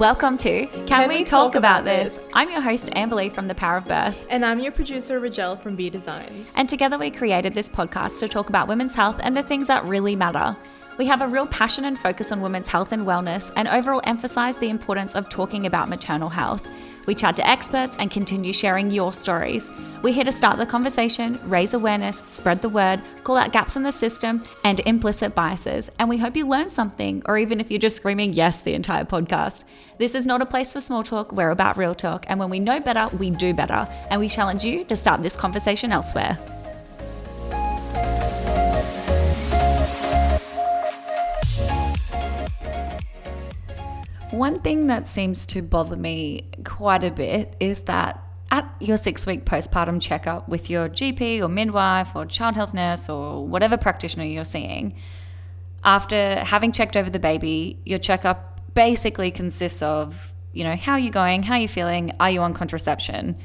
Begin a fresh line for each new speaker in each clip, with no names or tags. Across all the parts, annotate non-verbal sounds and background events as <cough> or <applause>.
Welcome to Can, Can we, we, Talk, talk about, about this? this? I'm your host, Amberly from The Power of Birth.
And I'm your producer, Rajel from B Designs.
And together we created this podcast to talk about women's health and the things that really matter. We have a real passion and focus on women's health and wellness, and overall emphasize the importance of talking about maternal health. We chat to experts and continue sharing your stories. We're here to start the conversation, raise awareness, spread the word, call out gaps in the system and implicit biases, and we hope you learn something, or even if you're just screaming yes the entire podcast. This is not a place for small talk, we're about real talk, and when we know better, we do better, and we challenge you to start this conversation elsewhere. One thing that seems to bother me quite a bit is that at your six week postpartum checkup with your GP or midwife or child health nurse or whatever practitioner you're seeing, after having checked over the baby, your checkup basically consists of, you know, how are you going? How are you feeling? Are you on contraception?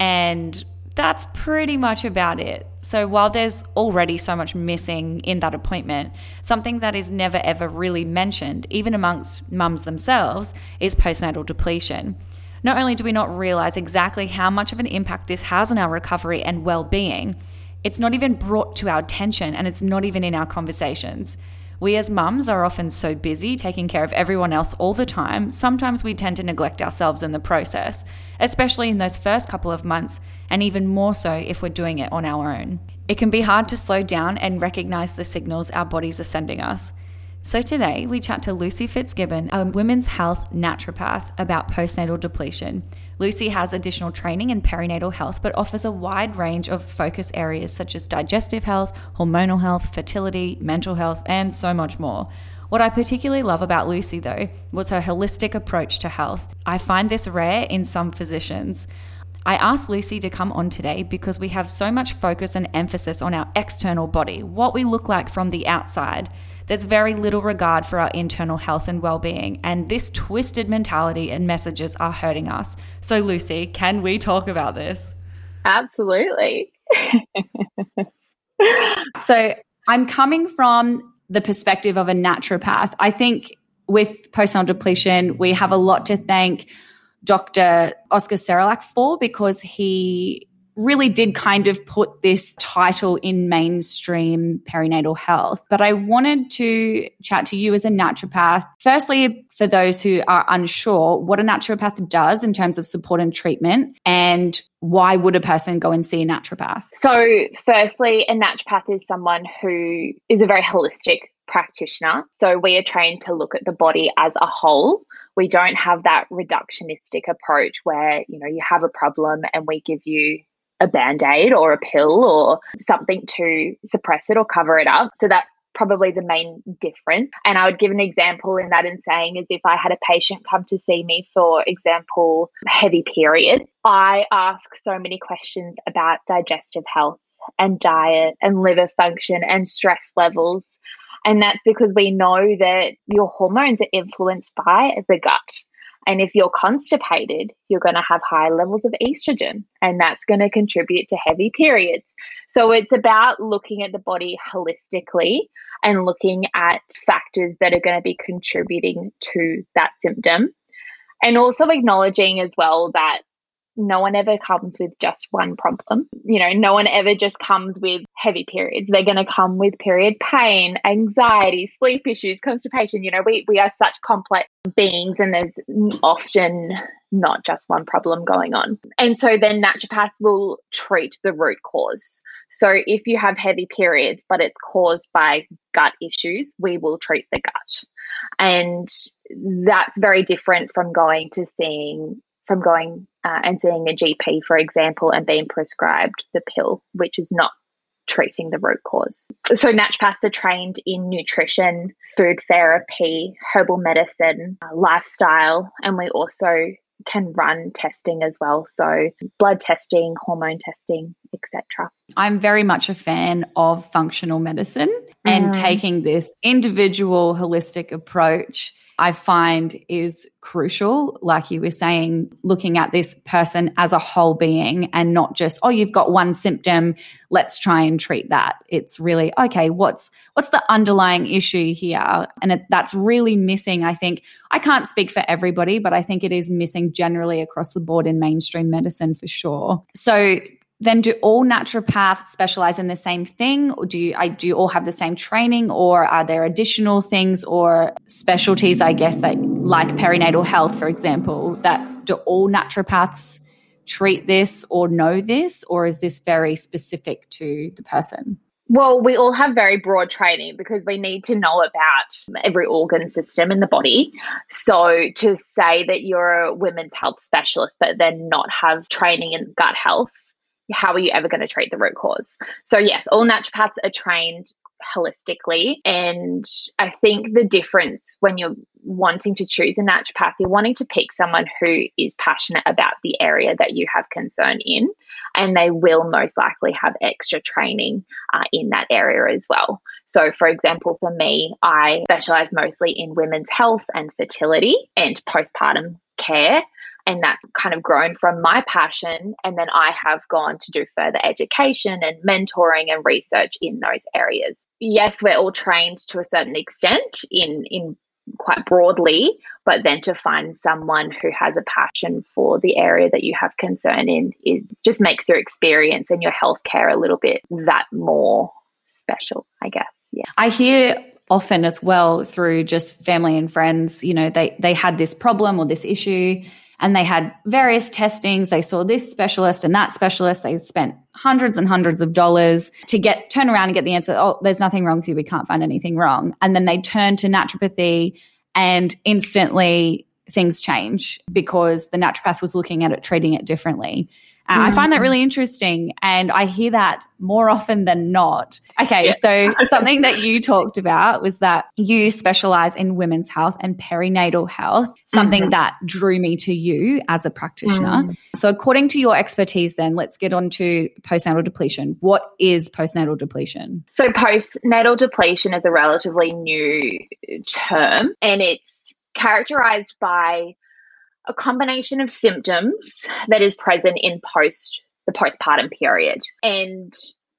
And that's pretty much about it. So while there's already so much missing in that appointment, something that is never ever really mentioned, even amongst mums themselves, is postnatal depletion. Not only do we not realize exactly how much of an impact this has on our recovery and well being, it's not even brought to our attention and it's not even in our conversations. We as mums are often so busy taking care of everyone else all the time, sometimes we tend to neglect ourselves in the process, especially in those first couple of months, and even more so if we're doing it on our own. It can be hard to slow down and recognize the signals our bodies are sending us. So today we chat to Lucy Fitzgibbon, a women's health naturopath, about postnatal depletion. Lucy has additional training in perinatal health, but offers a wide range of focus areas such as digestive health, hormonal health, fertility, mental health, and so much more. What I particularly love about Lucy, though, was her holistic approach to health. I find this rare in some physicians. I asked Lucy to come on today because we have so much focus and emphasis on our external body, what we look like from the outside. There's very little regard for our internal health and well being, and this twisted mentality and messages are hurting us. So, Lucy, can we talk about this?
Absolutely. <laughs>
so, I'm coming from the perspective of a naturopath. I think with postnatal depletion, we have a lot to thank Dr. Oscar Serrallach for because he really did kind of put this title in mainstream perinatal health. But I wanted to chat to you as a naturopath. Firstly, for those who are unsure, what a naturopath does in terms of support and treatment, and why would a person go and see a naturopath?
So, firstly, a naturopath is someone who is a very holistic practitioner. So, we are trained to look at the body as a whole we don't have that reductionistic approach where you know you have a problem and we give you a band-aid or a pill or something to suppress it or cover it up. So that's probably the main difference. And i would give an example in that in saying is if i had a patient come to see me for example heavy period i ask so many questions about digestive health and diet and liver function and stress levels. And that's because we know that your hormones are influenced by the gut. And if you're constipated, you're going to have high levels of estrogen, and that's going to contribute to heavy periods. So it's about looking at the body holistically and looking at factors that are going to be contributing to that symptom. And also acknowledging as well that no one ever comes with just one problem. You know, no one ever just comes with heavy periods. They're going to come with period pain, anxiety, sleep issues, constipation. You know, we, we are such complex beings and there's often not just one problem going on. And so then naturopaths will treat the root cause. So if you have heavy periods, but it's caused by gut issues, we will treat the gut. And that's very different from going to seeing from going uh, and seeing a GP, for example, and being prescribed the pill, which is not treating the root cause. So, naturopaths are trained in nutrition, food therapy, herbal medicine, uh, lifestyle, and we also can run testing as well. So, blood testing, hormone testing, etc.
I'm very much a fan of functional medicine and mm. taking this individual holistic approach I find is crucial. Like you were saying, looking at this person as a whole being and not just, oh, you've got one symptom, let's try and treat that. It's really, okay, what's, what's the underlying issue here? And it, that's really missing. I think I can't speak for everybody, but I think it is missing generally across the board in mainstream medicine for sure. So then do all naturopaths specialize in the same thing? Or do you I do you all have the same training? Or are there additional things or specialties I guess that like perinatal health for example that do all naturopaths treat this or know this? Or is this very specific to the person?
Well, we all have very broad training because we need to know about every organ system in the body. So to say that you're a women's health specialist but then not have training in gut health how are you ever going to treat the root cause? So, yes, all naturopaths are trained holistically. And I think the difference when you're wanting to choose a naturopath, you're wanting to pick someone who is passionate about the area that you have concern in, and they will most likely have extra training uh, in that area as well. So, for example, for me, I specialize mostly in women's health and fertility and postpartum care and that kind of grown from my passion. And then I have gone to do further education and mentoring and research in those areas. Yes, we're all trained to a certain extent in, in quite broadly, but then to find someone who has a passion for the area that you have concern in is just makes your experience and your healthcare a little bit that more special, I guess. Yeah.
I hear often as well through just family and friends, you know, they they had this problem or this issue and they had various testings. They saw this specialist and that specialist. They spent hundreds and hundreds of dollars to get turn around and get the answer. Oh, there's nothing wrong with you. We can't find anything wrong. And then they turn to naturopathy and instantly things change because the naturopath was looking at it, treating it differently. Uh, I find that really interesting. And I hear that more often than not. Okay. Yeah. So <laughs> something that you talked about was that you specialize in women's health and perinatal health, something mm-hmm. that drew me to you as a practitioner. Mm. So according to your expertise, then let's get on to postnatal depletion. What is postnatal depletion?
So postnatal depletion is a relatively new term and it's characterized by a combination of symptoms that is present in post the postpartum period. And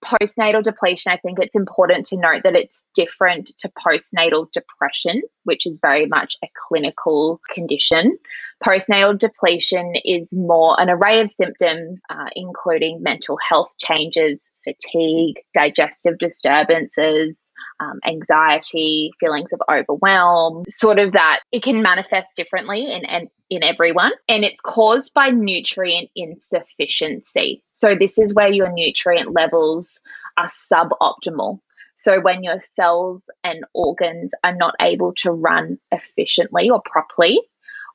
postnatal depletion, I think it's important to note that it's different to postnatal depression, which is very much a clinical condition. Postnatal depletion is more an array of symptoms, uh, including mental health changes, fatigue, digestive disturbances, um, anxiety, feelings of overwhelm, sort of that it can manifest differently in, in, in everyone. And it's caused by nutrient insufficiency. So, this is where your nutrient levels are suboptimal. So, when your cells and organs are not able to run efficiently or properly,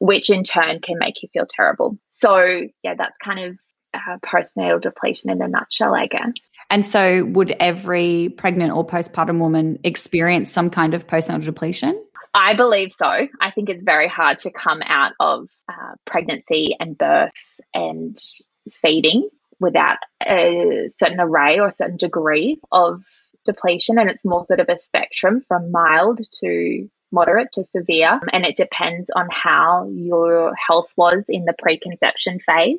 which in turn can make you feel terrible. So, yeah, that's kind of uh, postnatal depletion in a nutshell, I guess.
And so, would every pregnant or postpartum woman experience some kind of postnatal depletion?
I believe so. I think it's very hard to come out of uh, pregnancy and birth and feeding without a certain array or a certain degree of depletion. And it's more sort of a spectrum from mild to moderate to severe. And it depends on how your health was in the preconception phase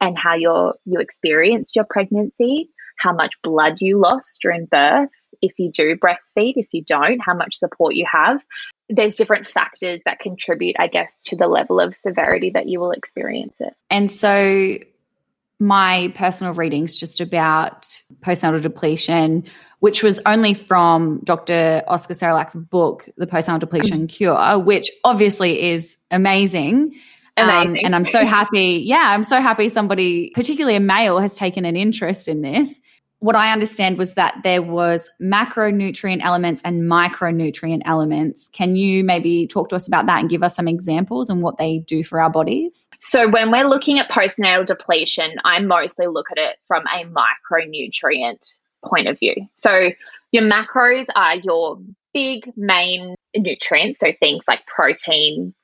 and how your you experienced your pregnancy, how much blood you lost during birth, if you do breastfeed, if you don't, how much support you have. There's different factors that contribute, I guess, to the level of severity that you will experience it.
And so my personal readings just about postnatal depletion, which was only from Dr. Oscar Serrallach's book, The Postnatal Depletion Cure, which obviously is amazing. Um, and I'm so happy. Yeah, I'm so happy somebody, particularly a male, has taken an interest in this. What I understand was that there was macronutrient elements and micronutrient elements. Can you maybe talk to us about that and give us some examples and what they do for our bodies?
So when we're looking at postnatal depletion, I mostly look at it from a micronutrient point of view. So your macros are your big main nutrients, so things like protein,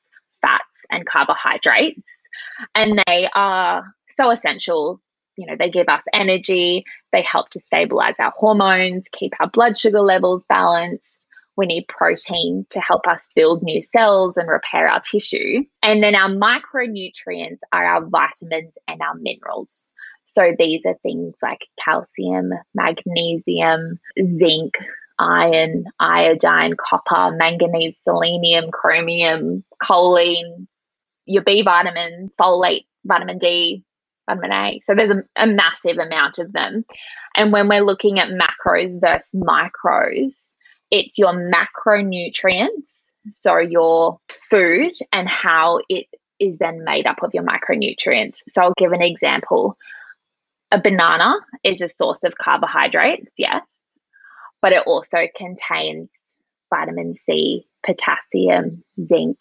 fats, and carbohydrates. And they are so essential. You know, they give us energy, they help to stabilize our hormones, keep our blood sugar levels balanced. We need protein to help us build new cells and repair our tissue. And then our micronutrients are our vitamins and our minerals. So these are things like calcium, magnesium, zinc, iron, iodine, copper, manganese, selenium, chromium, choline, your B vitamin, folate, vitamin D, vitamin A. So there's a, a massive amount of them. And when we're looking at macros versus micros, it's your macronutrients, so your food and how it is then made up of your micronutrients. So I'll give an example. A banana is a source of carbohydrates, yes, but it also contains vitamin C, potassium, zinc,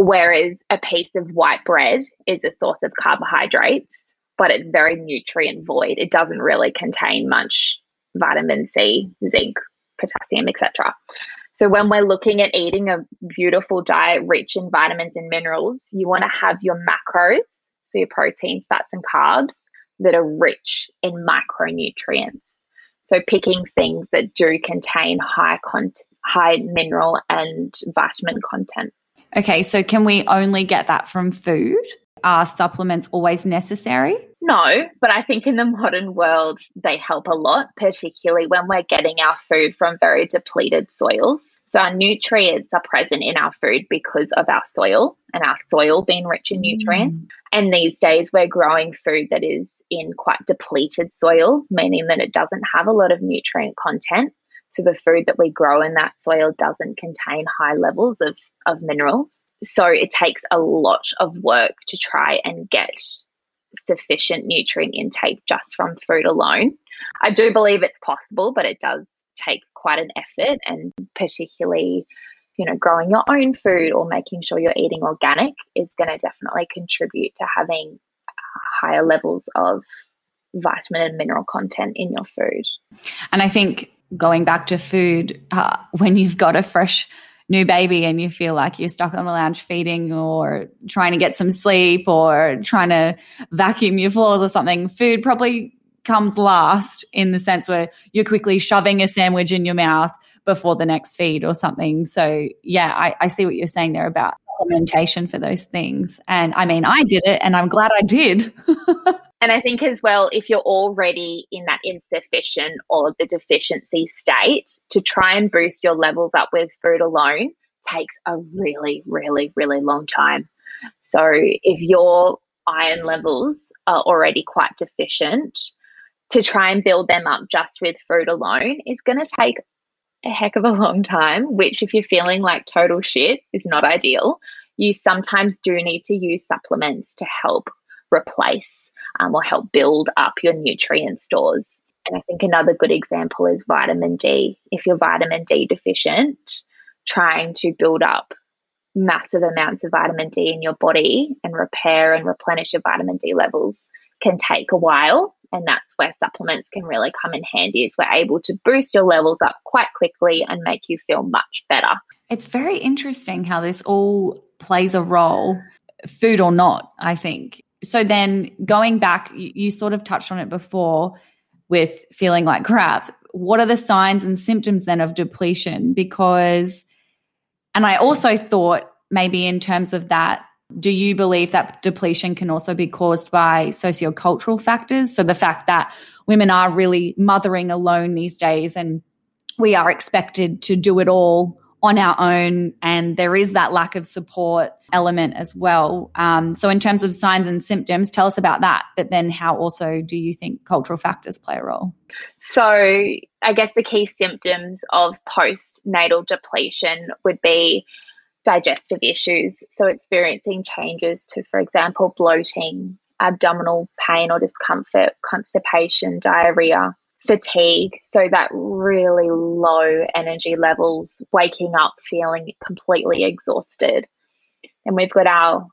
whereas a piece of white bread is a source of carbohydrates, but it's very nutrient void. It doesn't really contain much vitamin C, zinc, potassium, etc. So when we're looking at eating a beautiful diet rich in vitamins and minerals, you want to have your macros, so your protein, fats, and carbs that are rich in micronutrients. So picking things that do contain high con- high mineral and vitamin content.
Okay, so can we only get that from food? Are supplements always necessary?
No, but I think in the modern world, they help a lot, particularly when we're getting our food from very depleted soils. So, our nutrients are present in our food because of our soil and our soil being rich in nutrients. Mm. And these days, we're growing food that is in quite depleted soil, meaning that it doesn't have a lot of nutrient content. So, the food that we grow in that soil doesn't contain high levels of, of minerals. So, it takes a lot of work to try and get sufficient nutrient intake just from food alone. I do believe it's possible, but it does take quite an effort and particularly you know growing your own food or making sure you're eating organic is going to definitely contribute to having higher levels of vitamin and mineral content in your food
and i think going back to food uh, when you've got a fresh new baby and you feel like you're stuck on the lounge feeding or trying to get some sleep or trying to vacuum your floors or something, food probably comes last in the sense where you're quickly shoving a sandwich in your mouth before the next feed or something. So, yeah, I, I see what you're saying there about supplementation for those things. And I mean, I did it and I'm glad I did. <laughs>
And I think as well, if you're already in that insufficient or the deficiency state, to try and boost your levels up with food alone takes a really, really, really long time. So if your iron levels are already quite deficient, to try and build them up just with food alone is going to take a heck of a long time, which, if you're feeling like total shit, is not ideal. You sometimes do need to use supplements to help replace um, or help build up your nutrient stores. And I think another good example is vitamin D. If you're vitamin D deficient, trying to build up massive amounts of vitamin D in your body and repair and replenish your vitamin D levels can take a while. And that's where supplements can really come in handy, is we're able to boost your levels up quite quickly and make you feel much better.
It's very interesting how this all plays a role, food or not, I think so then going back, you, you sort of touched on it before with feeling like crap. What are the signs and symptoms then of depletion? Because, and I also thought maybe in terms of that, do you believe that depletion can also be caused by sociocultural factors? So the fact that women are really mothering alone these days and we are expected to do it all on our own, and there is that lack of support element as well. Um, so, in terms of signs and symptoms, tell us about that. But then, how also do you think cultural factors play a role?
So, I guess the key symptoms of postnatal depletion would be digestive issues. So, experiencing changes to, for example, bloating, abdominal pain or discomfort, constipation, diarrhea, fatigue. So that really low energy levels, waking up feeling completely exhausted. And we've got our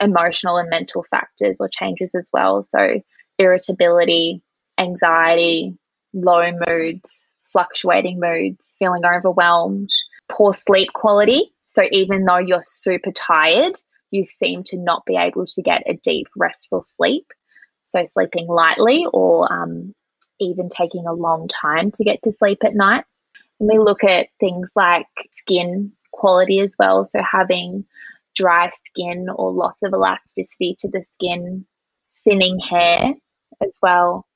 emotional and mental factors or changes as well. So irritability, anxiety, low moods, fluctuating moods, feeling overwhelmed, poor sleep quality. So even though you're super tired, you seem to not be able to get a deep, restful sleep. So sleeping lightly or um, even taking a long time to get to sleep at night. And we look at things like skin quality as well. So having dry skin or loss of elasticity to the skin, thinning hair as well,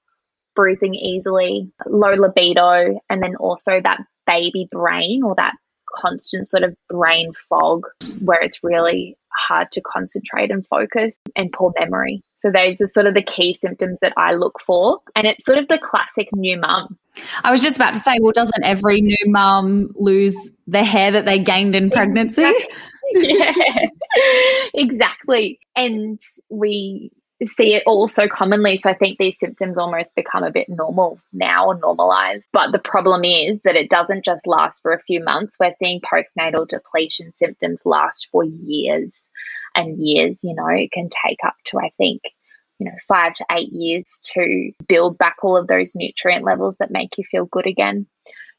bruising easily, low libido, and then also that baby brain or that constant sort of brain fog where it's really hard to concentrate and focus and poor memory. So those are sort of the key symptoms that I look for. And it's sort of the classic new mum.
I was just about to say, well, doesn't every new mum lose the hair that they gained in pregnancy? <laughs>
yeah, exactly. And we see it all so commonly. So I think these symptoms almost become a bit normal now or normalized. But the problem is that it doesn't just last for a few months. We're seeing postnatal depletion symptoms last for years and years. You know, it can take up to, I think, you know, five to eight years to build back all of those nutrient levels that make you feel good again.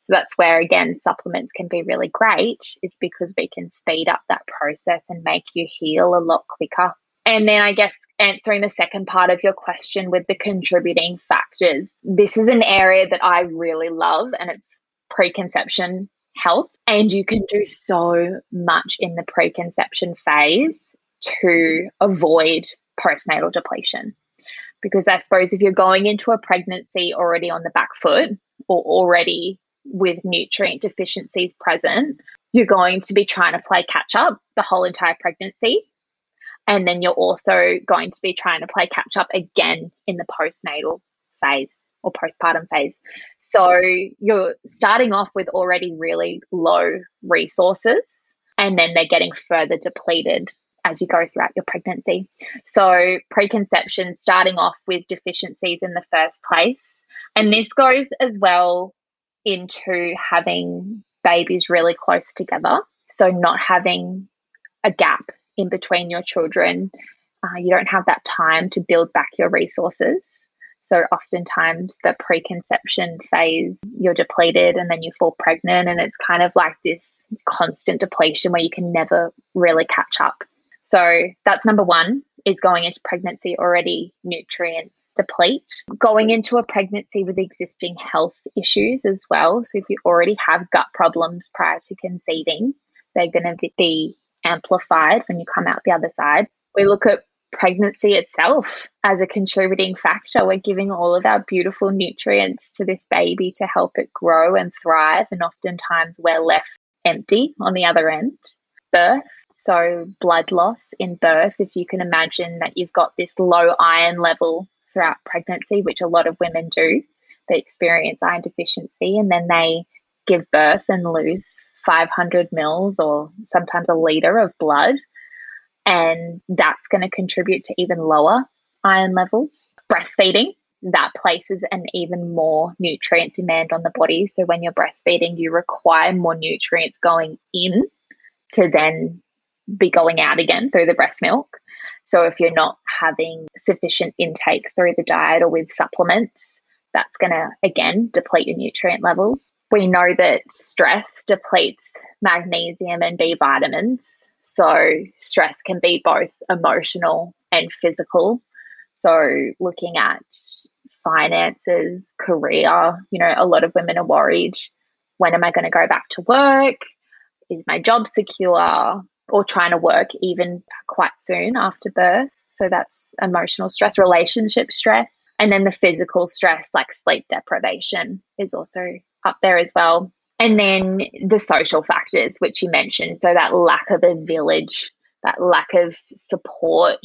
So that's where, again, supplements can be really great, is because we can speed up that process and make you heal a lot quicker. And then I guess answering the second part of your question with the contributing factors. This is an area that I really love and it's preconception health. And you can do so much in the preconception phase to avoid postnatal depletion. Because I suppose if you're going into a pregnancy already on the back foot or already with nutrient deficiencies present, you're going to be trying to play catch up the whole entire pregnancy and then you're also going to be trying to play catch up again in the postnatal phase or postpartum phase. So you're starting off with already really low resources, and then they're getting further depleted as you go throughout your pregnancy. So, preconception starting off with deficiencies in the first place. And this goes as well into having babies really close together. So, not having a gap in between your children. Uh, you don't have that time to build back your resources. So, oftentimes, the preconception phase, you're depleted and then you fall pregnant, and it's kind of like this constant depletion where you can never really catch up. So, that's number one is going into pregnancy already nutrient deplete. Going into a pregnancy with existing health issues as well. So, if you already have gut problems prior to conceiving, they're going to be amplified when you come out the other side. We look at pregnancy itself as a contributing factor. We're giving all of our beautiful nutrients to this baby to help it grow and thrive, and oftentimes we're left empty on the other end. Birth, so blood loss in birth, if you can imagine that you've got this low iron level throughout pregnancy, which a lot of women do, they experience iron deficiency and then they give birth and lose 500 mils or sometimes a liter of blood. And that's going to contribute to even lower iron levels. Breastfeeding, that places an even more nutrient demand on the body. So when you're breastfeeding, you require more nutrients going in to then be going out again through the breast milk. So if you're not having sufficient intake through the diet or with supplements, that's going to again deplete your nutrient levels. We know that stress depletes magnesium and B vitamins. So, stress can be both emotional and physical. So, looking at finances, career, you know, a lot of women are worried when am I going to go back to work? Is my job secure? Or trying to work even quite soon after birth. So, that's emotional stress, relationship stress. And then the physical stress, like sleep deprivation, is also up there as well. And then the social factors, which you mentioned. So that lack of a village, that lack of support,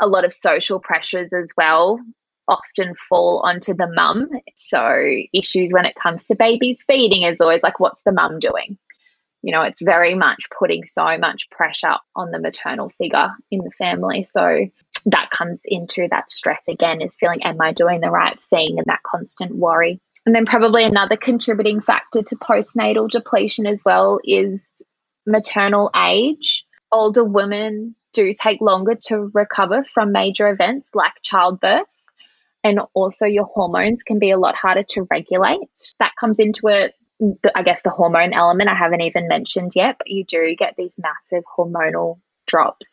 a lot of social pressures as well often fall onto the mum. So issues when it comes to babies feeding is always like, what's the mum doing? You know, it's very much putting so much pressure on the maternal figure in the family. So that comes into that stress again is feeling, am I doing the right thing? And that constant worry. And then, probably another contributing factor to postnatal depletion as well is maternal age. Older women do take longer to recover from major events like childbirth. And also, your hormones can be a lot harder to regulate. That comes into it, I guess, the hormone element I haven't even mentioned yet, but you do get these massive hormonal drops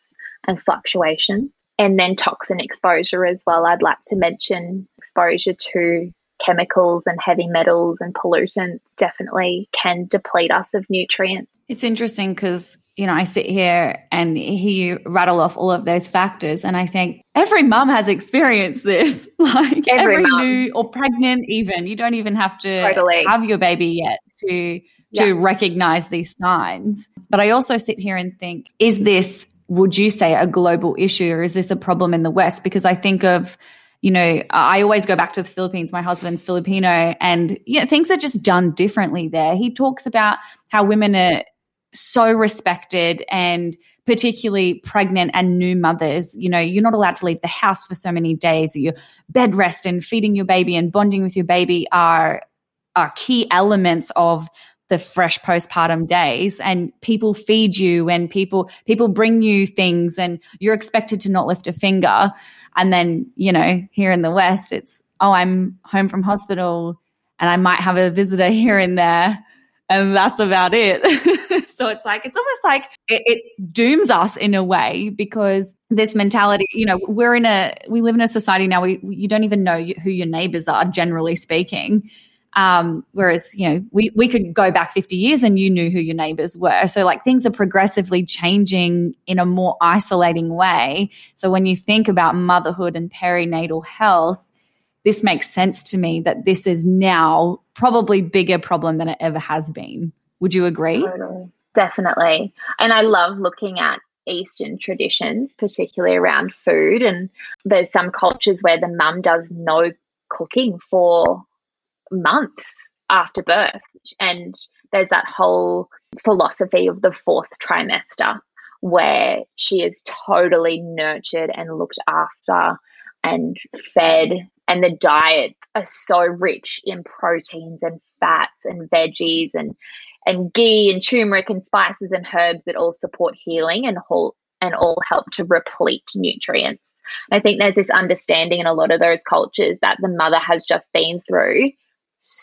and fluctuations. And then toxin exposure as well. I'd like to mention exposure to chemicals and heavy metals and pollutants definitely can deplete us of nutrients.
It's interesting because, you know, I sit here and hear you rattle off all of those factors. And I think every mum has experienced this. <laughs> Like every, every new or pregnant, even. You don't even have to totally. have your baby yet to to yeah. recognize these signs. But I also sit here and think, is this, would you say, a global issue or is this a problem in the West? Because I think of, you know, I always go back to the Philippines. My husband's Filipino, and know, things are just done differently there. He talks about how women are so respected and particularly pregnant and new mothers, you know, you're not allowed to leave the house for so many days. Your bed rest and feeding your baby and bonding with your baby are are key elements of the fresh postpartum days and people feed you and people people bring you things and you're expected to not lift a finger and then you know here in the west it's oh i'm home from hospital and i might have a visitor <laughs> here and there and that's about it. <laughs> so it's like, it's almost like it, it, dooms us in a way because this mentality, you know, we're in a, we live in a society now, we, you don't even know who your neighbors are, generally speaking. Um, whereas, you know, we, we could go back 50 years and you knew who your neighbors were. So like things are progressively changing in a more isolating way. So when you think about motherhood and perinatal health, this makes sense to me that this is now probably bigger problem than it ever has been. Would you agree?
Totally. Definitely. And I love looking at Eastern traditions, particularly around food. And there's some cultures where the mum does no cooking for months after birth. And there's that whole philosophy of the fourth trimester where she is totally nurtured and looked after and fed and the diets are so rich in proteins and fats and veggies and and ghee and turmeric and spices and herbs that all support healing and all and all help to replete nutrients. I think there's this understanding in a lot of those cultures that the mother has just been through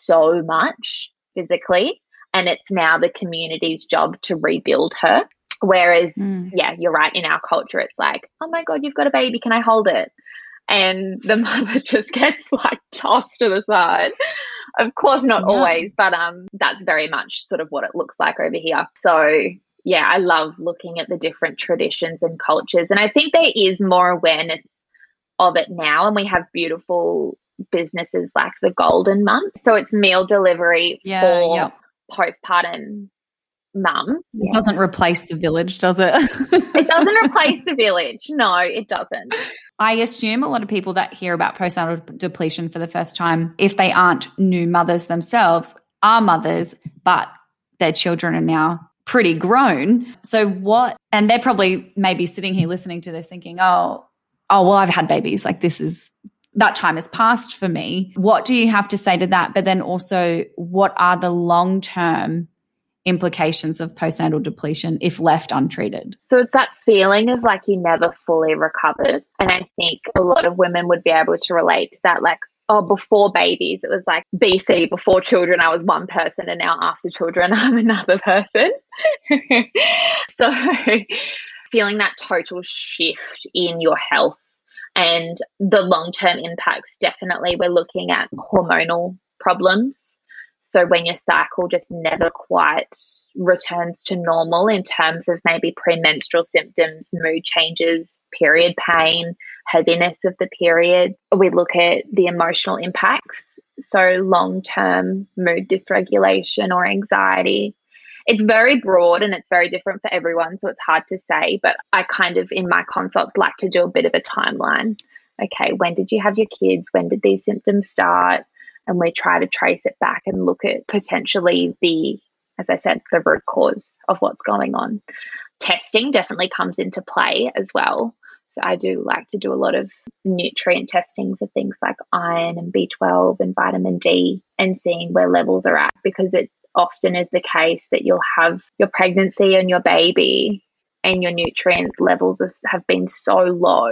so much physically and it's now the community's job to rebuild her. Whereas, mm. yeah, you're right. In our culture, it's like, oh my God, you've got a baby. Can I hold it? and the <laughs> mother just gets like tossed to the side. Of course, not yeah. always, but um, that's very much sort of what it looks like over here. So yeah, I love looking at the different traditions and cultures, and I think there is more awareness of it now, and we have beautiful businesses like the Golden Month. So it's meal delivery yeah, for yep. postpartum mum.
It doesn't replace the village, does it?
it doesn't <laughs> replace the village. No, it doesn't.
I assume a lot of people that hear about postnatal depletion for the first time, if they aren't new mothers themselves, are mothers, but their children are now pretty grown. So what and they're probably maybe sitting here listening to this thinking, "Oh, oh well I've had babies. Like this is that time has passed for me." What do you have to say to that? But then also what are the long-term implications of postnatal depletion if left untreated?
So it's that feeling of like you never fully recovered. And I think a lot of women would be able to relate to that. Like, oh, before babies, it was like BC, before children, I was one person, and now after children, <laughs> I'm another person. <laughs> so <laughs> feeling that total shift in your health and the long term impacts, definitely, we're looking at hormonal problems so when your cycle just never quite returns to normal in terms of maybe premenstrual symptoms, mood changes, period pain, heaviness of the period, we look at the emotional impacts. So long term mood dysregulation or anxiety. It's very broad and it's very different for everyone, so it's hard to say. But I kind of, in my consults, like to do a bit of a timeline. Okay, when did you have your kids? When did these symptoms start? and we try to trace it back and look at potentially the, as I said, the root cause of what's going on. Testing definitely comes into play as well. So I do like to do a lot of nutrient testing for things like iron and B12 and vitamin D and seeing where levels are at because it often is the case that you'll have your pregnancy and your baby and your nutrient levels have been so low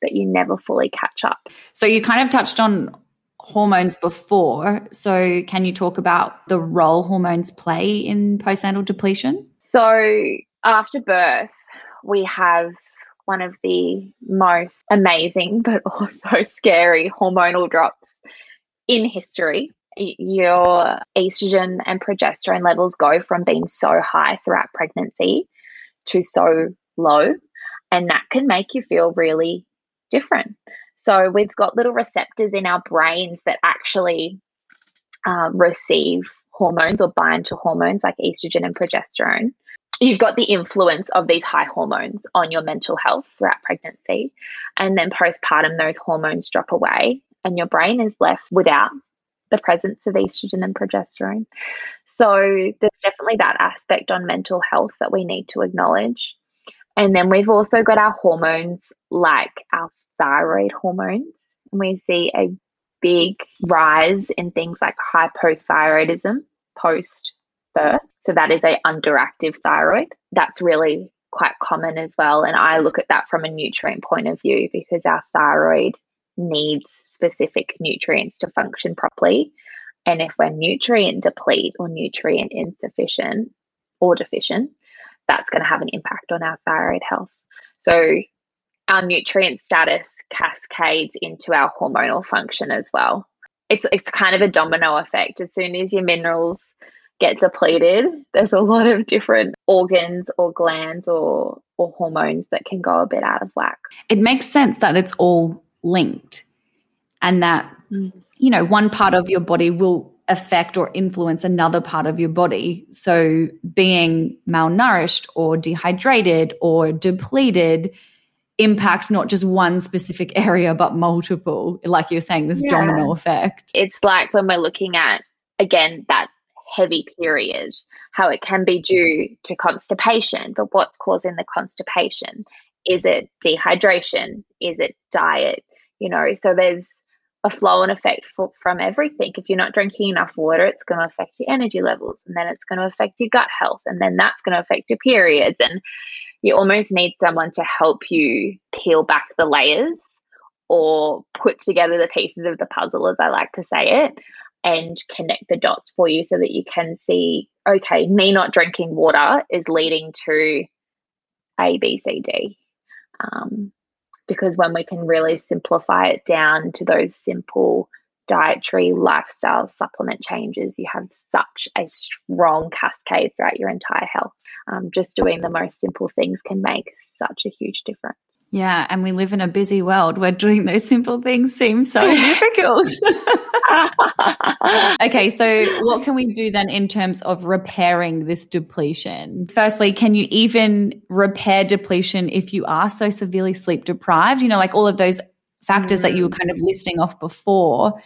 that you never fully catch up.
So you kind of touched on hormones before. So, can you talk about the role hormones play in postnatal depletion?
So, after birth, we have one of the most amazing but <laughs> also scary hormonal drops in history, your estrogen and progesterone levels go from being so high throughout pregnancy to so low. And that can make you feel really different. So we've got little receptors in our brains that actually uh, receive hormones or bind to hormones like estrogen and progesterone. You've got the influence of these high hormones on your mental health throughout pregnancy. And then postpartum, those hormones drop away, and your brain is left without the presence of estrogen and progesterone. So there's definitely that aspect on mental health that we need to acknowledge. And then we've also got our hormones like our thyroid hormones. And we see a big rise in things like hypothyroidism post birth. So that is a underactive thyroid. That's really quite common as well. And I look at that from a nutrient point of view because our thyroid needs specific nutrients to function properly. And if we're nutrient deplete or nutrient insufficient or deficient, that's going to have an impact on our thyroid health. So our nutrient status cascades into our hormonal function as well. It's it's kind of a domino effect. As soon as your minerals get depleted, there's a lot of different organs or glands or or hormones that can go a bit out of whack.
It makes sense that it's all linked and that mm. you know one part of your body will affect or influence another part of your body. So being malnourished or dehydrated or depleted impacts not just one specific <laughs> area but multiple like you're saying this yeah. domino effect
it's like when we're looking at again that heavy period how it can be due to constipation but what's causing the constipation is it dehydration is it diet you know so there's a flow and effect for, from everything if you're not drinking enough water it's going to affect your energy levels and then it's going to affect your gut health and then that's going to affect your periods and you almost need someone to help you peel back the layers or put together the pieces of the puzzle, as I like to say it, and connect the dots for you so that you can see okay, me not drinking water is leading to A, B, C, D. Um, because when we can really simplify it down to those simple dietary lifestyle supplement changes, you have such a strong cascade throughout your entire health. Um, just doing the most simple things can make such a huge difference.
Yeah, and we live in a busy world where doing those simple things seems so <laughs> difficult. <laughs> okay, so what can we do then in terms of repairing this depletion? Firstly, can you even repair depletion if you are so severely sleep deprived? You know, like all of those factors mm. that you were kind of listing off before.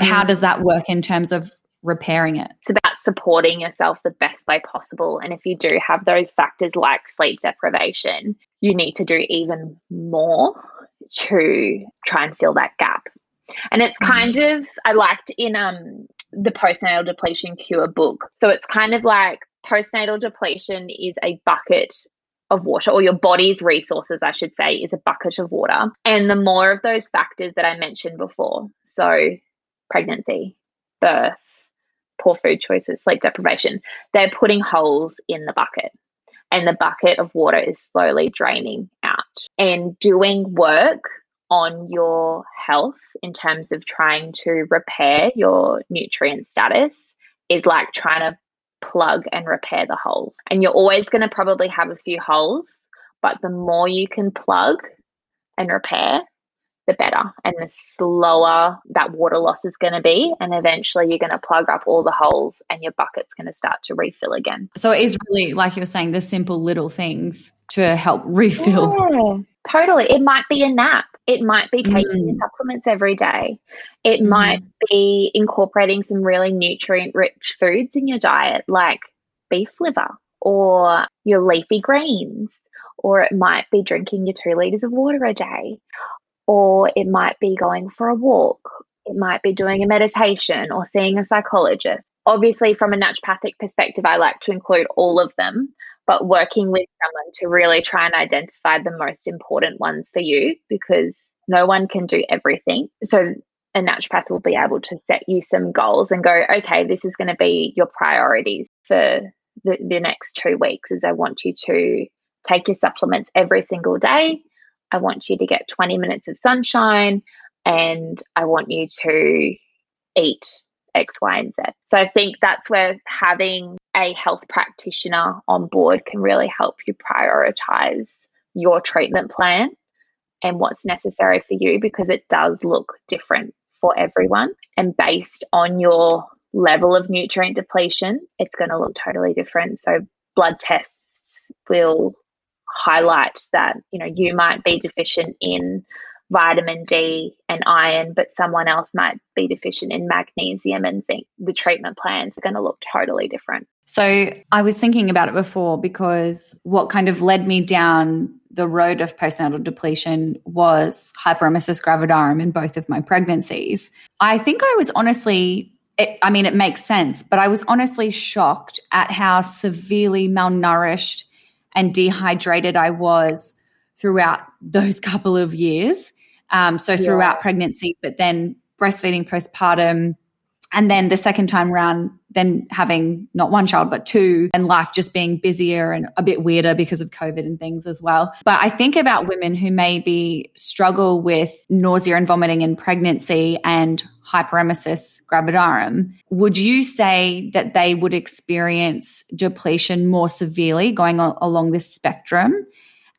How mm. does that work in terms of repairing it?
It's about supporting yourself the best way possible. And if you do have those factors like sleep deprivation, you need to do even more to try and fill that gap. And it's mm-hmm. kind of, I liked in um, the postnatal depletion cure book. So it's kind of like postnatal depletion is a bucket of water, or your body's resources, I should say, is a bucket of water. And the more of those factors that I mentioned before, so pregnancy, birth, poor food choices, sleep deprivation, they're putting holes in the bucket. And the bucket of water is slowly draining out. And doing work on your health in terms of trying to repair your nutrient status is like trying to plug and repair the holes. And you're always going to probably have a few holes, but the more you can plug and repair, the better and the slower that water loss is going to be. And eventually you're going to plug up all the holes and your bucket's going to start to refill again.
So it is really, like you're saying, the simple little things to help <laughs> refill.
Yeah, totally. It might be a nap. It might be taking mm. supplements every day. It mm. might be incorporating some really nutrient rich foods in your diet, like beef liver or your leafy greens or it might be drinking your two liters of water a day, or it might be going for a walk, it might be doing a meditation or seeing a psychologist. Obviously, from a naturopathic perspective, I like to include all of them, but working with someone to really try and identify the most important ones for you because no one can do everything. So, a naturopath will be able to set you some goals and go, okay, this is going to be your priorities for the, the next two weeks, as I want you to take your supplements every single day I want you to get 20 minutes of sunshine and I want you to eat X, Y, and Z. So I think that's where having a health practitioner on board can really help you prioritize your treatment plan and what's necessary for you because it does look different for everyone. And based on your level of nutrient depletion, it's going to look totally different. So, blood tests will highlight that you know you might be deficient in vitamin D and iron, but someone else might be deficient in magnesium and zinc. The treatment plans are going to look totally different.
So I was thinking about it before because what kind of led me down the road of postnatal depletion was hyperemesis gravidarum in both of my pregnancies. I think I was honestly it, I mean, it makes sense, but I was honestly shocked at how severely malnourished and dehydrated I was throughout those couple of years. Um, so throughout yeah. pregnancy, but then breastfeeding postpartum, and then the second time around, then having not one child, but two, and life just being busier and a bit weirder because of COVID and things as well. But I think about women who maybe struggle with nausea and vomiting in pregnancy and hyperemesis gravidarum. Would you say that they would experience depletion more severely going along this spectrum?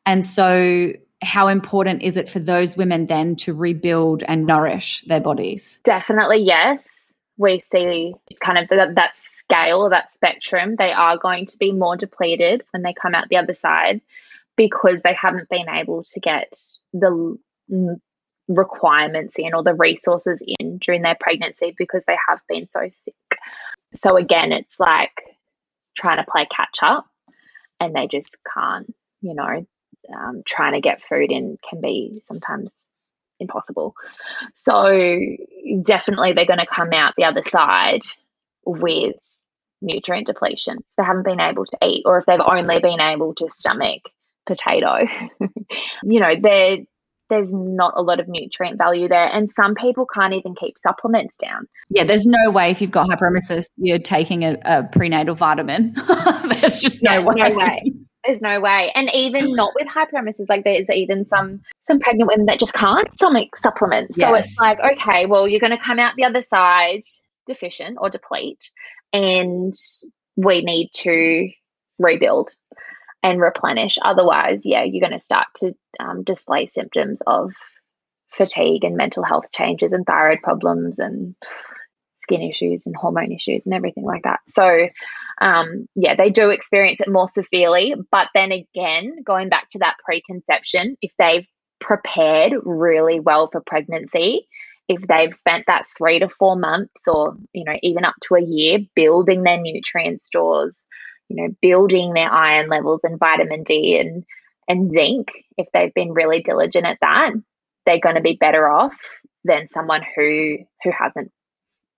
And so, how important is it for those women then to rebuild and nourish their bodies?
Definitely, yes we see kind of that, that scale or that spectrum, they are going to be more depleted when they come out the other side because they haven't been able to get the requirements in or the resources in during their pregnancy because they have been so sick. So again, it's like trying to play catch up and they just can't, you know, um, trying to get food in can be sometimes impossible. So definitely they're going to come out the other side with nutrient depletion. They haven't been able to eat, or if they've only been able to stomach potato, <laughs> you know, there there's not a lot of nutrient value there. And some people can't even keep supplements down.
Yeah, there's no way if you've got hyperemesis, you're taking a, a prenatal vitamin. <laughs> there's just no, yeah, way.
no way. There's no way. And even not with hyperemesis, like there's even some some pregnant women that just can't stomach supplements. Yes. So it's like, okay, well, you're going to come out the other side deficient or deplete, and we need to rebuild and replenish. Otherwise, yeah, you're going to start to um, display symptoms of fatigue and mental health changes and thyroid problems and skin issues and hormone issues and everything like that. So, um, yeah, they do experience it more severely. But then again, going back to that preconception, if they've prepared really well for pregnancy, if they've spent that three to four months or, you know, even up to a year building their nutrient stores, you know, building their iron levels and vitamin D and, and zinc, if they've been really diligent at that, they're going to be better off than someone who who hasn't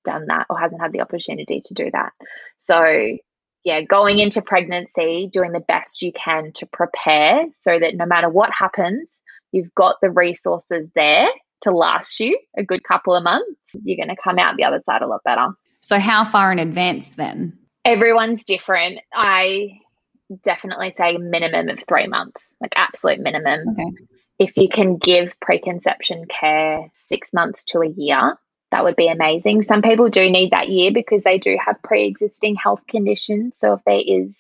done that or hasn't had the opportunity to do that. So, yeah, going into pregnancy, doing the best you can to prepare so that no matter what happens, you've got the resources there to last you a good couple of months. You're going to come out the other side a lot better.
So, how far in advance then?
Everyone's different. I definitely say minimum of three months, like absolute minimum. Okay. If you can give preconception care six months to a year, that would be amazing. Some people do need that year because they do have pre existing health conditions. So if there is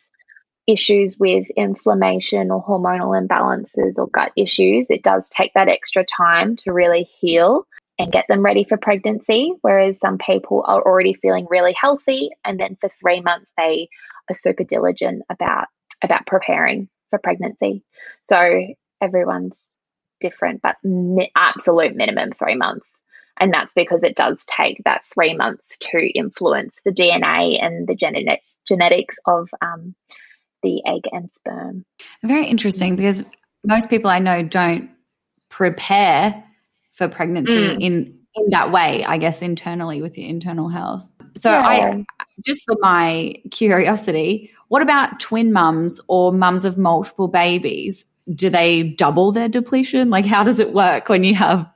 issues with inflammation or hormonal imbalances or gut issues, it does take that extra time to really heal and get them ready for pregnancy. Whereas some people are already feeling really healthy, and then for three months they are super diligent about about preparing for pregnancy. So everyone's different, but mi- absolute minimum three months. And that's because it does take that three months to influence the DNA and the genetic genetics of um, the egg and sperm.
Very interesting because most people I know don't prepare for pregnancy mm. in in that way, I guess internally with your internal health. So yeah. I just for my curiosity, what about twin mums or mums of multiple babies? Do they double their depletion? Like how does it work when you have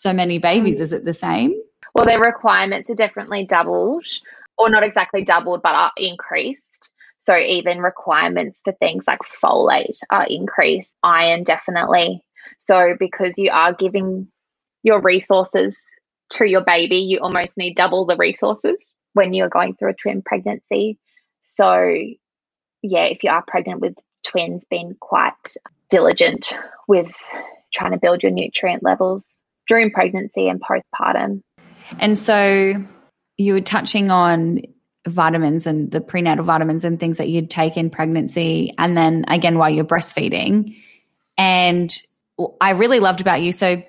so many babies? Is it the same?
Well, their requirements are definitely doubled, or not exactly doubled, but are increased. So even requirements for things like folate are increased, iron definitely. So because you are giving your resources to your baby, you almost need double the resources when you're going through a twin pregnancy. So, yeah, if you are pregnant with twins, being quite diligent with trying to build your nutrient levels during pregnancy and postpartum.
And so you were touching on vitamins and the prenatal vitamins and things that you'd take in pregnancy and then again while you're breastfeeding. And I really loved about you. So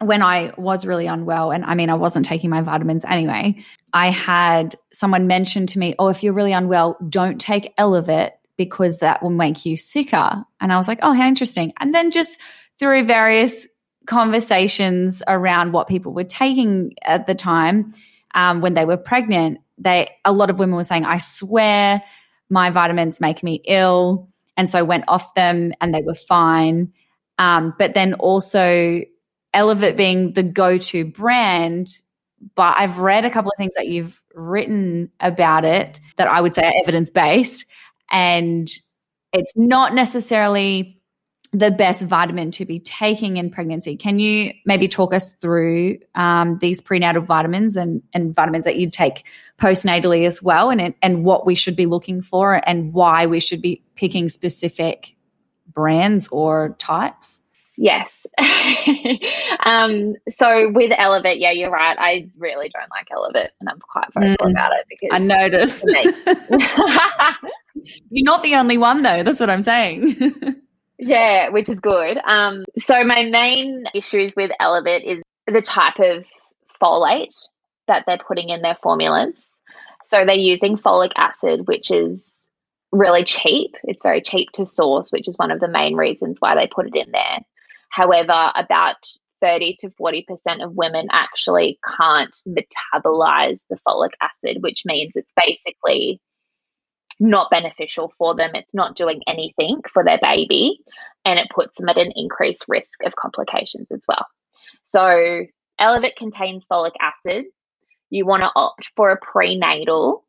when I was really unwell, and I mean, I wasn't taking my vitamins anyway, I had someone mention to me, Oh, if you're really unwell, don't take Elevit because that will make you sicker. And I was like, Oh, how interesting. And then just through various conversations around what people were taking at the time um, when they were pregnant, they a lot of women were saying, I swear my vitamins make me ill. And so went off them and they were fine. Um, but then also Elevit being the go-to brand, but I've read a couple of things that you've written about it that I would say are evidence-based. And it's not necessarily the best vitamin to be taking in pregnancy. Can you maybe talk us through um, these prenatal vitamins and, and vitamins that you take postnatally as well, and and what we should be looking for, and why we should be picking specific brands or types?
Yes. <laughs> um, so with Elevit, yeah, you're right. I really don't like Elevit, and I'm quite vocal mm, about it because
I noticed. <laughs> <laughs> you're not the only one, though. That's what I'm saying.
Yeah, which is good. Um, so my main issues with Elevit is the type of folate that they're putting in their formulas. So they're using folic acid, which is really cheap. It's very cheap to source, which is one of the main reasons why they put it in there. However, about 30 to 40% of women actually can't metabolize the folic acid, which means it's basically not beneficial for them. It's not doing anything for their baby, and it puts them at an increased risk of complications as well. So, Elevit contains folic acid. You want to opt for a prenatal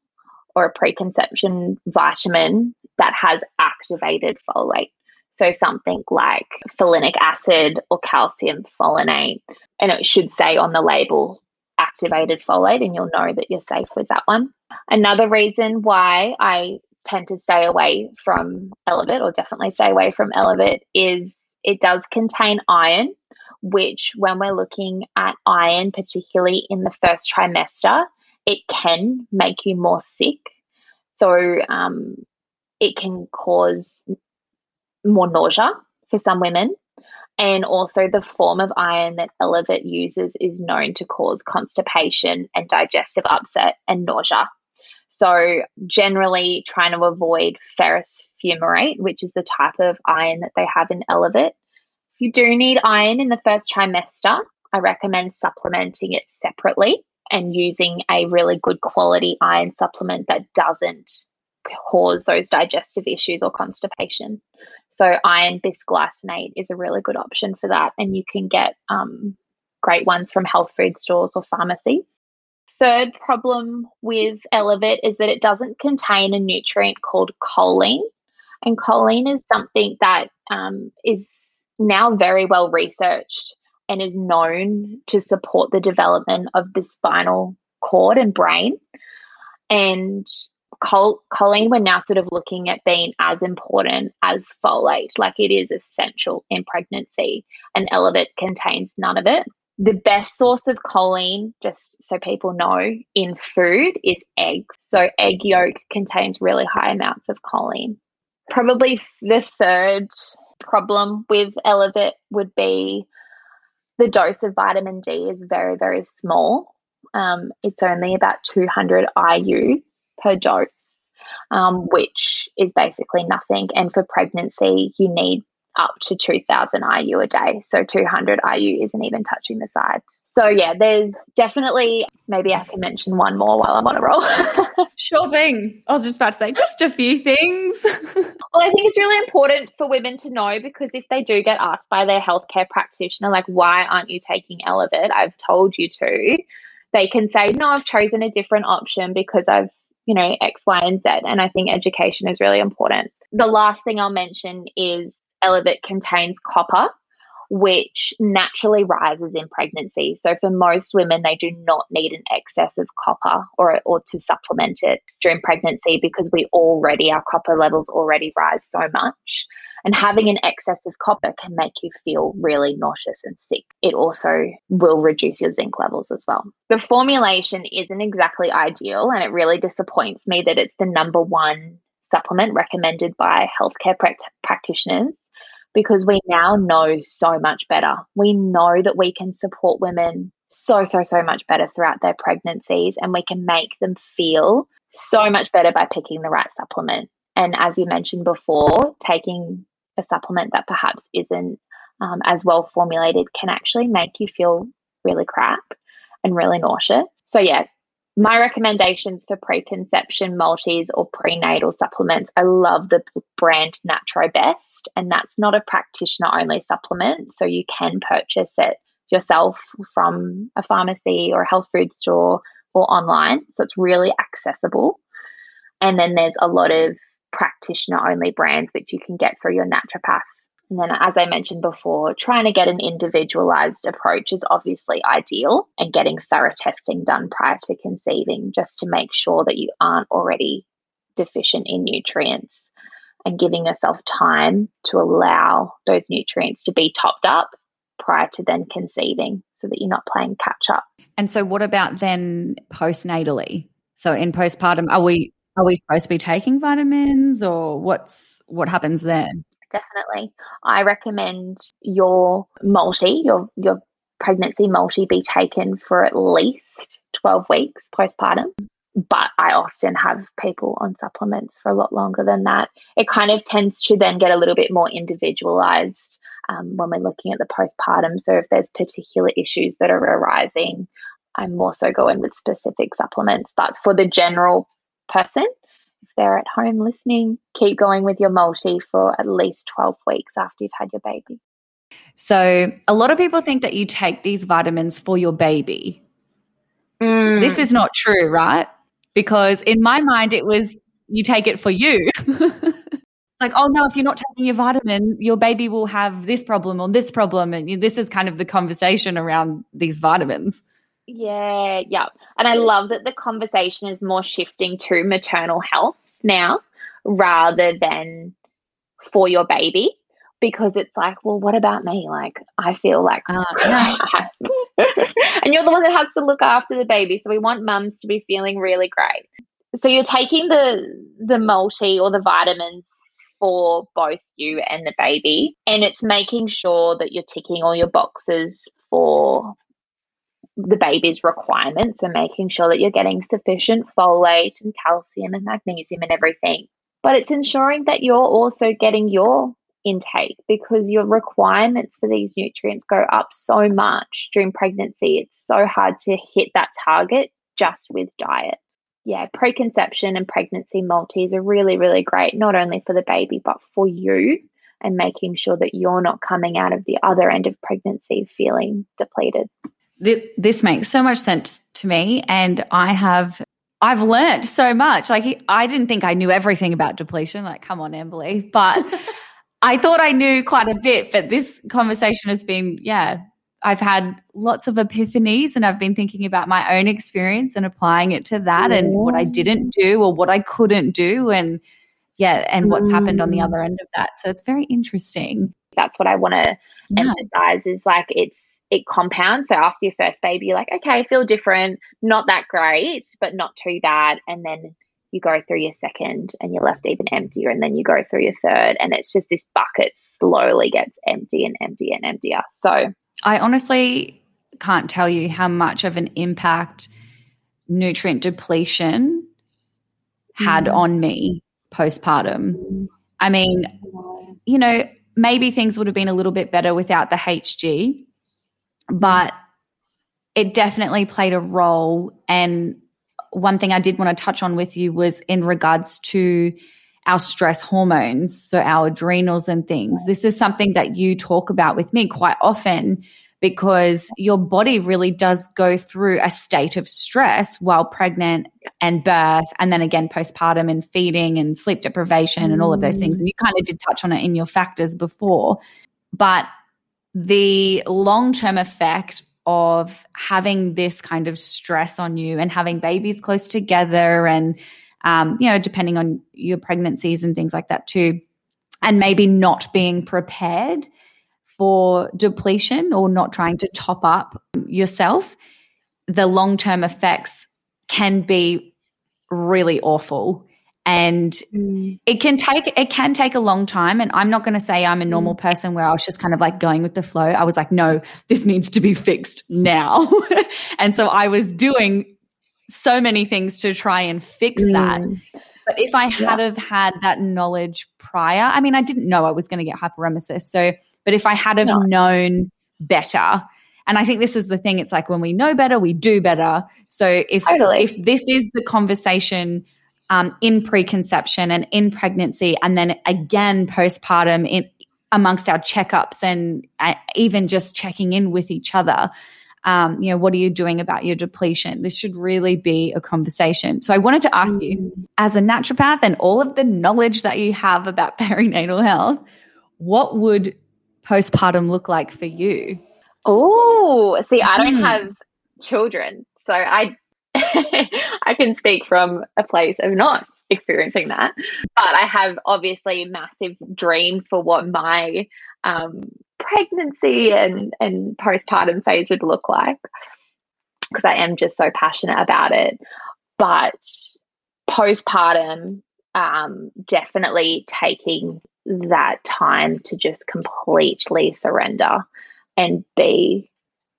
or a preconception vitamin that has activated folate. So something like folinic acid or calcium folinate. And it should say on the label activated folate, and you'll know that you're safe with that one. Another reason why I tend to stay away from Elevit, or definitely stay away from Elevit, is it does contain iron, which, when we're looking at iron, particularly in the first trimester, it can make you more sick. So um, it can cause more nausea for some women. And also, the form of iron that Elevit uses is known to cause constipation and digestive upset and nausea. So, generally, trying to avoid ferrous fumarate, which is the type of iron that they have in Elevit. If you do need iron in the first trimester, I recommend supplementing it separately and using a really good quality iron supplement that doesn't cause those digestive issues or constipation. So iron bisglycinate is a really good option for that, and you can get um, great ones from health food stores or pharmacies. Third problem with Elevit is that it doesn't contain a nutrient called choline, and choline is something that um, is now very well researched and is known to support the development of the spinal cord and brain. And Col- choline, we're now sort of looking at being as important as folate, like it is essential in pregnancy, and Elevit contains none of it. The best source of choline, just so people know, in food is eggs. So, egg yolk contains really high amounts of choline. Probably the third problem with Elevit would be the dose of vitamin D is very, very small. Um, it's only about 200 IU per dose, um, which is basically nothing. And for pregnancy, you need up to 2000 IU a day. So 200 IU isn't even touching the sides. So yeah, there's definitely maybe I can mention one more while I'm on a roll. <laughs>
sure thing. I was just about to say just a few things. <laughs>
well, I think it's really important for women to know because if they do get asked by their healthcare practitioner, like, why aren't you taking Elevit? I've told you to. They can say, no, I've chosen a different option because I've you know, X, Y, and Z. And I think education is really important. The last thing I'll mention is Elevit contains copper, which naturally rises in pregnancy. So for most women, they do not need an excess of copper or, or to supplement it during pregnancy because we already, our copper levels already rise so much. And having an excess of copper can make you feel really nauseous and sick. It also will reduce your zinc levels as well. The formulation isn't exactly ideal, and it really disappoints me that it's the number one supplement recommended by healthcare practitioners because we now know so much better. We know that we can support women so, so, so much better throughout their pregnancies and we can make them feel so much better by picking the right supplement. And as you mentioned before, taking a supplement that perhaps isn't um, as well formulated can actually make you feel really crap and really nauseous. So, yeah, my recommendations for preconception multis or prenatal supplements, I love the brand NaturoBest, and that's not a practitioner only supplement. So you can purchase it yourself from a pharmacy or a health food store or online. So it's really accessible. And then there's a lot of practitioner only brands which you can get through your naturopath and then, as I mentioned before, trying to get an individualized approach is obviously ideal and getting thorough testing done prior to conceiving just to make sure that you aren't already deficient in nutrients and giving yourself time to allow those nutrients to be topped up prior to then conceiving so that you're not playing catch up.
And so, what about then postnatally? So, in postpartum, are we are we supposed to be taking vitamins or what's what happens then?
Definitely. I recommend your multi, your your pregnancy multi be taken for at least 12 weeks postpartum. But I often have people on supplements for a lot longer than that. It kind of tends to then get a little bit more individualized um, when we're looking at the postpartum. So if there's particular issues that are arising, I'm more so going with specific supplements. But for the general person, they're at home listening, keep going with your multi for at least 12 weeks after you've had your baby.
So, a lot of people think that you take these vitamins for your baby.
Mm.
This is not true, right? Because in my mind, it was you take it for you. <laughs> it's like, oh no, if you're not taking your vitamin, your baby will have this problem or this problem. And this is kind of the conversation around these vitamins.
Yeah, yeah. And I love that the conversation is more shifting to maternal health now rather than for your baby because it's like, well, what about me? Like, I feel like, uh, <laughs> and you're the one that has to look after the baby. So we want mums to be feeling really great. So you're taking the the multi or the vitamins for both you and the baby, and it's making sure that you're ticking all your boxes for the baby's requirements and making sure that you're getting sufficient folate and calcium and magnesium and everything. But it's ensuring that you're also getting your intake because your requirements for these nutrients go up so much during pregnancy. It's so hard to hit that target just with diet. Yeah, preconception and pregnancy multis are really, really great, not only for the baby, but for you and making sure that you're not coming out of the other end of pregnancy feeling depleted
this makes so much sense to me and i have i've learned so much like i didn't think i knew everything about depletion like come on emily <laughs> but i thought i knew quite a bit but this conversation has been yeah i've had lots of epiphanies and i've been thinking about my own experience and applying it to that and what i didn't do or what i couldn't do and yeah and what's mm. happened on the mm. other end of that so it's very interesting
that's what i want to yeah. emphasize is like it's it compounds. So after your first baby, you're like, okay, I feel different, not that great, but not too bad. And then you go through your second and you're left even emptier. And then you go through your third, and it's just this bucket slowly gets empty and empty and emptier. So
I honestly can't tell you how much of an impact nutrient depletion had mm. on me postpartum. I mean, you know, maybe things would have been a little bit better without the HG but it definitely played a role. And one thing I did want to touch on with you was in regards to our stress hormones, so our adrenals and things. This is something that you talk about with me quite often because your body really does go through a state of stress while pregnant and birth, and then again postpartum and feeding and sleep deprivation and all of those things. Mm. And you kind of did touch on it in your factors before. But the long term effect of having this kind of stress on you and having babies close together and um, you know depending on your pregnancies and things like that too and maybe not being prepared for depletion or not trying to top up yourself the long term effects can be really awful and mm. it can take it can take a long time and i'm not going to say i'm a normal mm. person where i was just kind of like going with the flow i was like no this needs to be fixed now <laughs> and so i was doing so many things to try and fix mm. that but if i had yeah. have had that knowledge prior i mean i didn't know i was going to get hyperemesis so but if i had have no. known better and I think this is the thing. It's like when we know better, we do better. So if totally. if this is the conversation um, in preconception and in pregnancy, and then again postpartum in amongst our checkups and uh, even just checking in with each other. Um, you know, what are you doing about your depletion? This should really be a conversation. So I wanted to ask you, mm-hmm. as a naturopath and all of the knowledge that you have about <laughs> perinatal health, what would postpartum look like for you?
Oh, see, I don't mm. have children, so I <laughs> I can speak from a place of not experiencing that. But I have obviously massive dreams for what my um, pregnancy and, and postpartum phase would look like because I am just so passionate about it. But postpartum, um, definitely taking that time to just completely surrender and be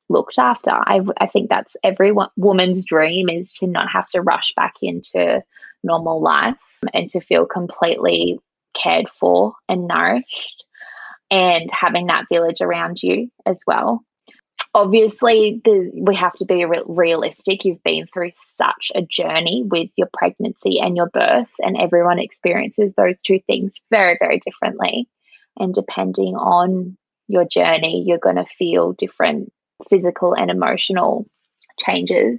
looked after. I, I think that's every woman's dream is to not have to rush back into normal life and to feel completely cared for and nourished and having that village around you as well. Obviously, the, we have to be re- realistic. You've been through such a journey with your pregnancy and your birth, and everyone experiences those two things very, very differently. And depending on your journey, you're going to feel different physical and emotional changes,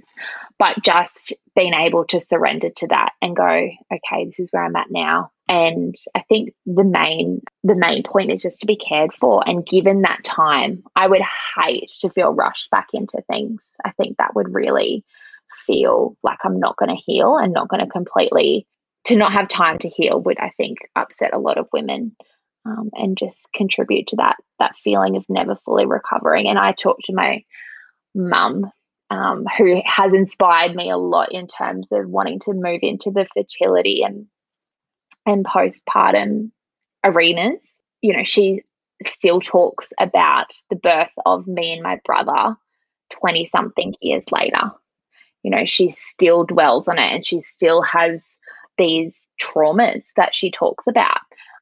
but just being able to surrender to that and go, okay, this is where I'm at now. And I think the main the main point is just to be cared for and given that time. I would hate to feel rushed back into things. I think that would really feel like I'm not going to heal and not going to completely to not have time to heal would I think upset a lot of women um, and just contribute to that that feeling of never fully recovering. And I talked to my mum, um, who has inspired me a lot in terms of wanting to move into the fertility and and postpartum arenas. You know, she still talks about the birth of me and my brother 20 something years later. You know, she still dwells on it and she still has these traumas that she talks about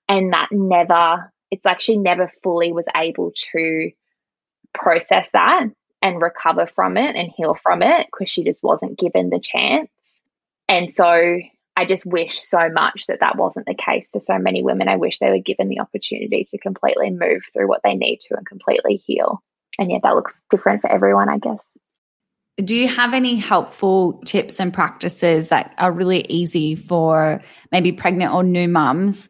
and that never it's like she never fully was able to process that and recover from it and heal from it because she just wasn't given the chance. And so i just wish so much that that wasn't the case for so many women. I wish they were given the opportunity to completely move through what they need to and completely heal. And yet that looks different for everyone i guess.
Do you have any helpful tips and practices that are really easy for maybe pregnant or new mums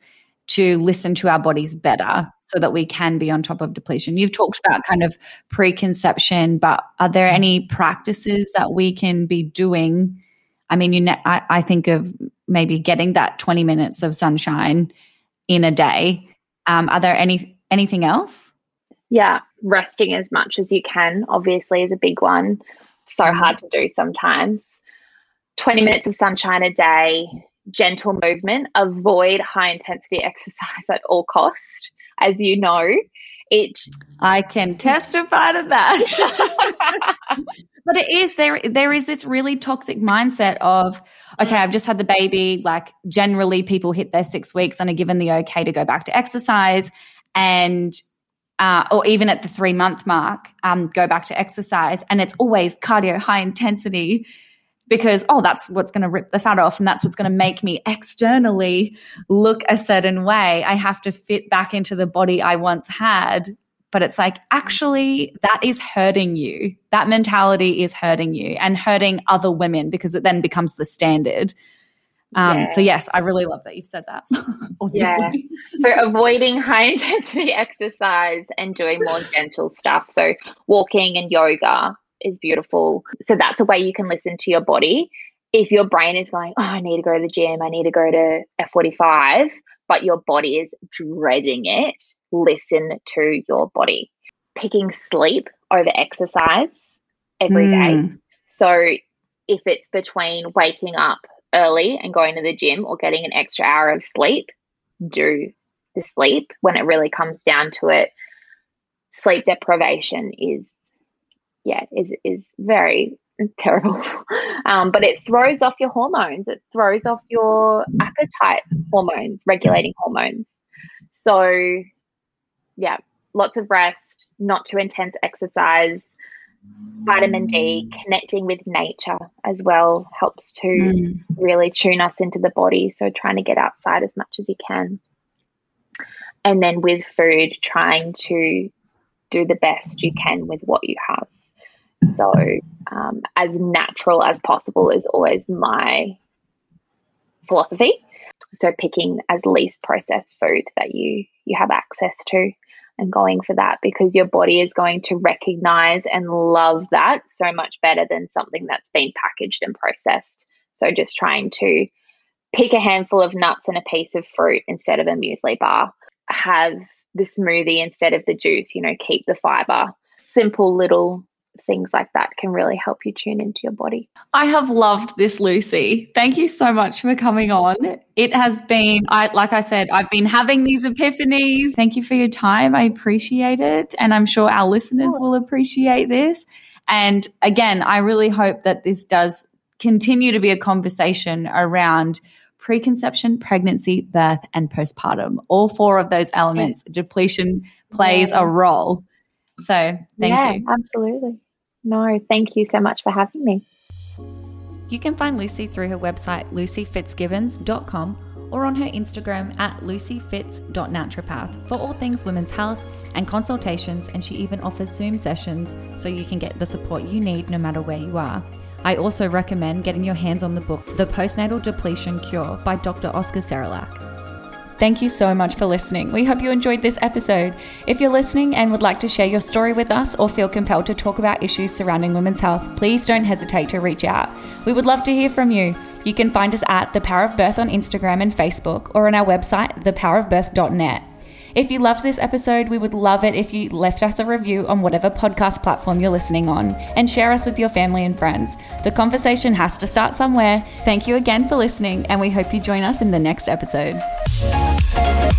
to listen to our bodies better so that we can be on top of depletion. You've talked about kind of preconception, but are there any practices that we can be doing? I mean, you ne- I, I think of maybe getting that 20 minutes of sunshine in a day. Um, are there any anything else?
Yeah, resting as much as you can obviously is a big one. So mm-hmm. hard to do sometimes. 20 minutes of sunshine a day, gentle movement, avoid high intensity <laughs> exercise at all cost. As you know, it
I can testify to that. <laughs> <laughs> but it is there there is this really toxic mindset of okay, I've just had the baby, like generally people hit their 6 weeks and are given the okay to go back to exercise and uh, or even at the three month mark, um, go back to exercise. And it's always cardio, high intensity because oh that's what's going to rip the fat off and that's what's going to make me externally look a certain way i have to fit back into the body i once had but it's like actually that is hurting you that mentality is hurting you and hurting other women because it then becomes the standard Um, yeah. So yes, I really love that you've said that. <laughs>
yeah. So avoiding high <laughs> intensity exercise and doing more gentle stuff. So walking and yoga is beautiful. So that's a way you can listen to your body. If your brain is going, oh, I need to go to the gym, I need to go to F45, but your body is dreading it, listen to your body. Picking sleep over exercise every mm. day. So if it's between waking up early and going to the gym or getting an extra hour of sleep, do the sleep. When it really comes down to it, sleep deprivation is, yeah, is is very <laughs> terrible. Um, but it throws off your hormones. It throws off your appetite hormones, regulating hormones. So, yeah, lots of rest, not too intense exercise, vitamin D, connecting with nature as well helps to mm. really tune us into the body. So, trying to get outside as much as you can. And then with food, trying to do the best you can with what you have. So, um, as natural as possible is always my philosophy. So, picking as least processed food that you you have access to and going for that because your body is going to recognize and love that so much better than something that's been packaged and processed. So just trying to pick a handful of nuts and a piece of fruit instead of a muesli bar, have the smoothie instead of the juice, you know, keep the fiber. Simple little things like that can really help you tune into your body.
I have loved this, Lucy. Thank you so much for coming on. It has been, I like I said, I've been having these epiphanies. Thank you for your time. I appreciate it. And I'm sure our listeners oh. will appreciate this. And again, I really hope that this does continue to be a conversation around preconception, pregnancy, birth, and postpartum. All four of those elements, depletion plays yeah. a role. So thank yeah, you.
Absolutely. No, thank you so much for having me.
You can find Lucy through her website, lucyfitzgibbons.com, or on her Instagram at lucyfitz.naturopath for all things women's health and consultations, and she even offers Zoom sessions so you can get the support you need no matter where you are. I also recommend getting your hands on the book, The Postnatal Depletion Cure by Dr. Oscar Serrallach. Thank you so much for listening. We hope you enjoyed this episode. If you're listening and would like to share your story with us or feel compelled to talk about issues surrounding women's health, please don't hesitate to reach out. We would love to hear from you. You can find us at The Power of Birth on Instagram and Facebook or on our website, thepowerofbirth.net. If you loved this episode, we would love it if you left us a review on whatever podcast platform you're listening on and share us with your family and friends. The conversation has to start somewhere. Thank you again for listening, and we hope you join us in the next episode. Thank you.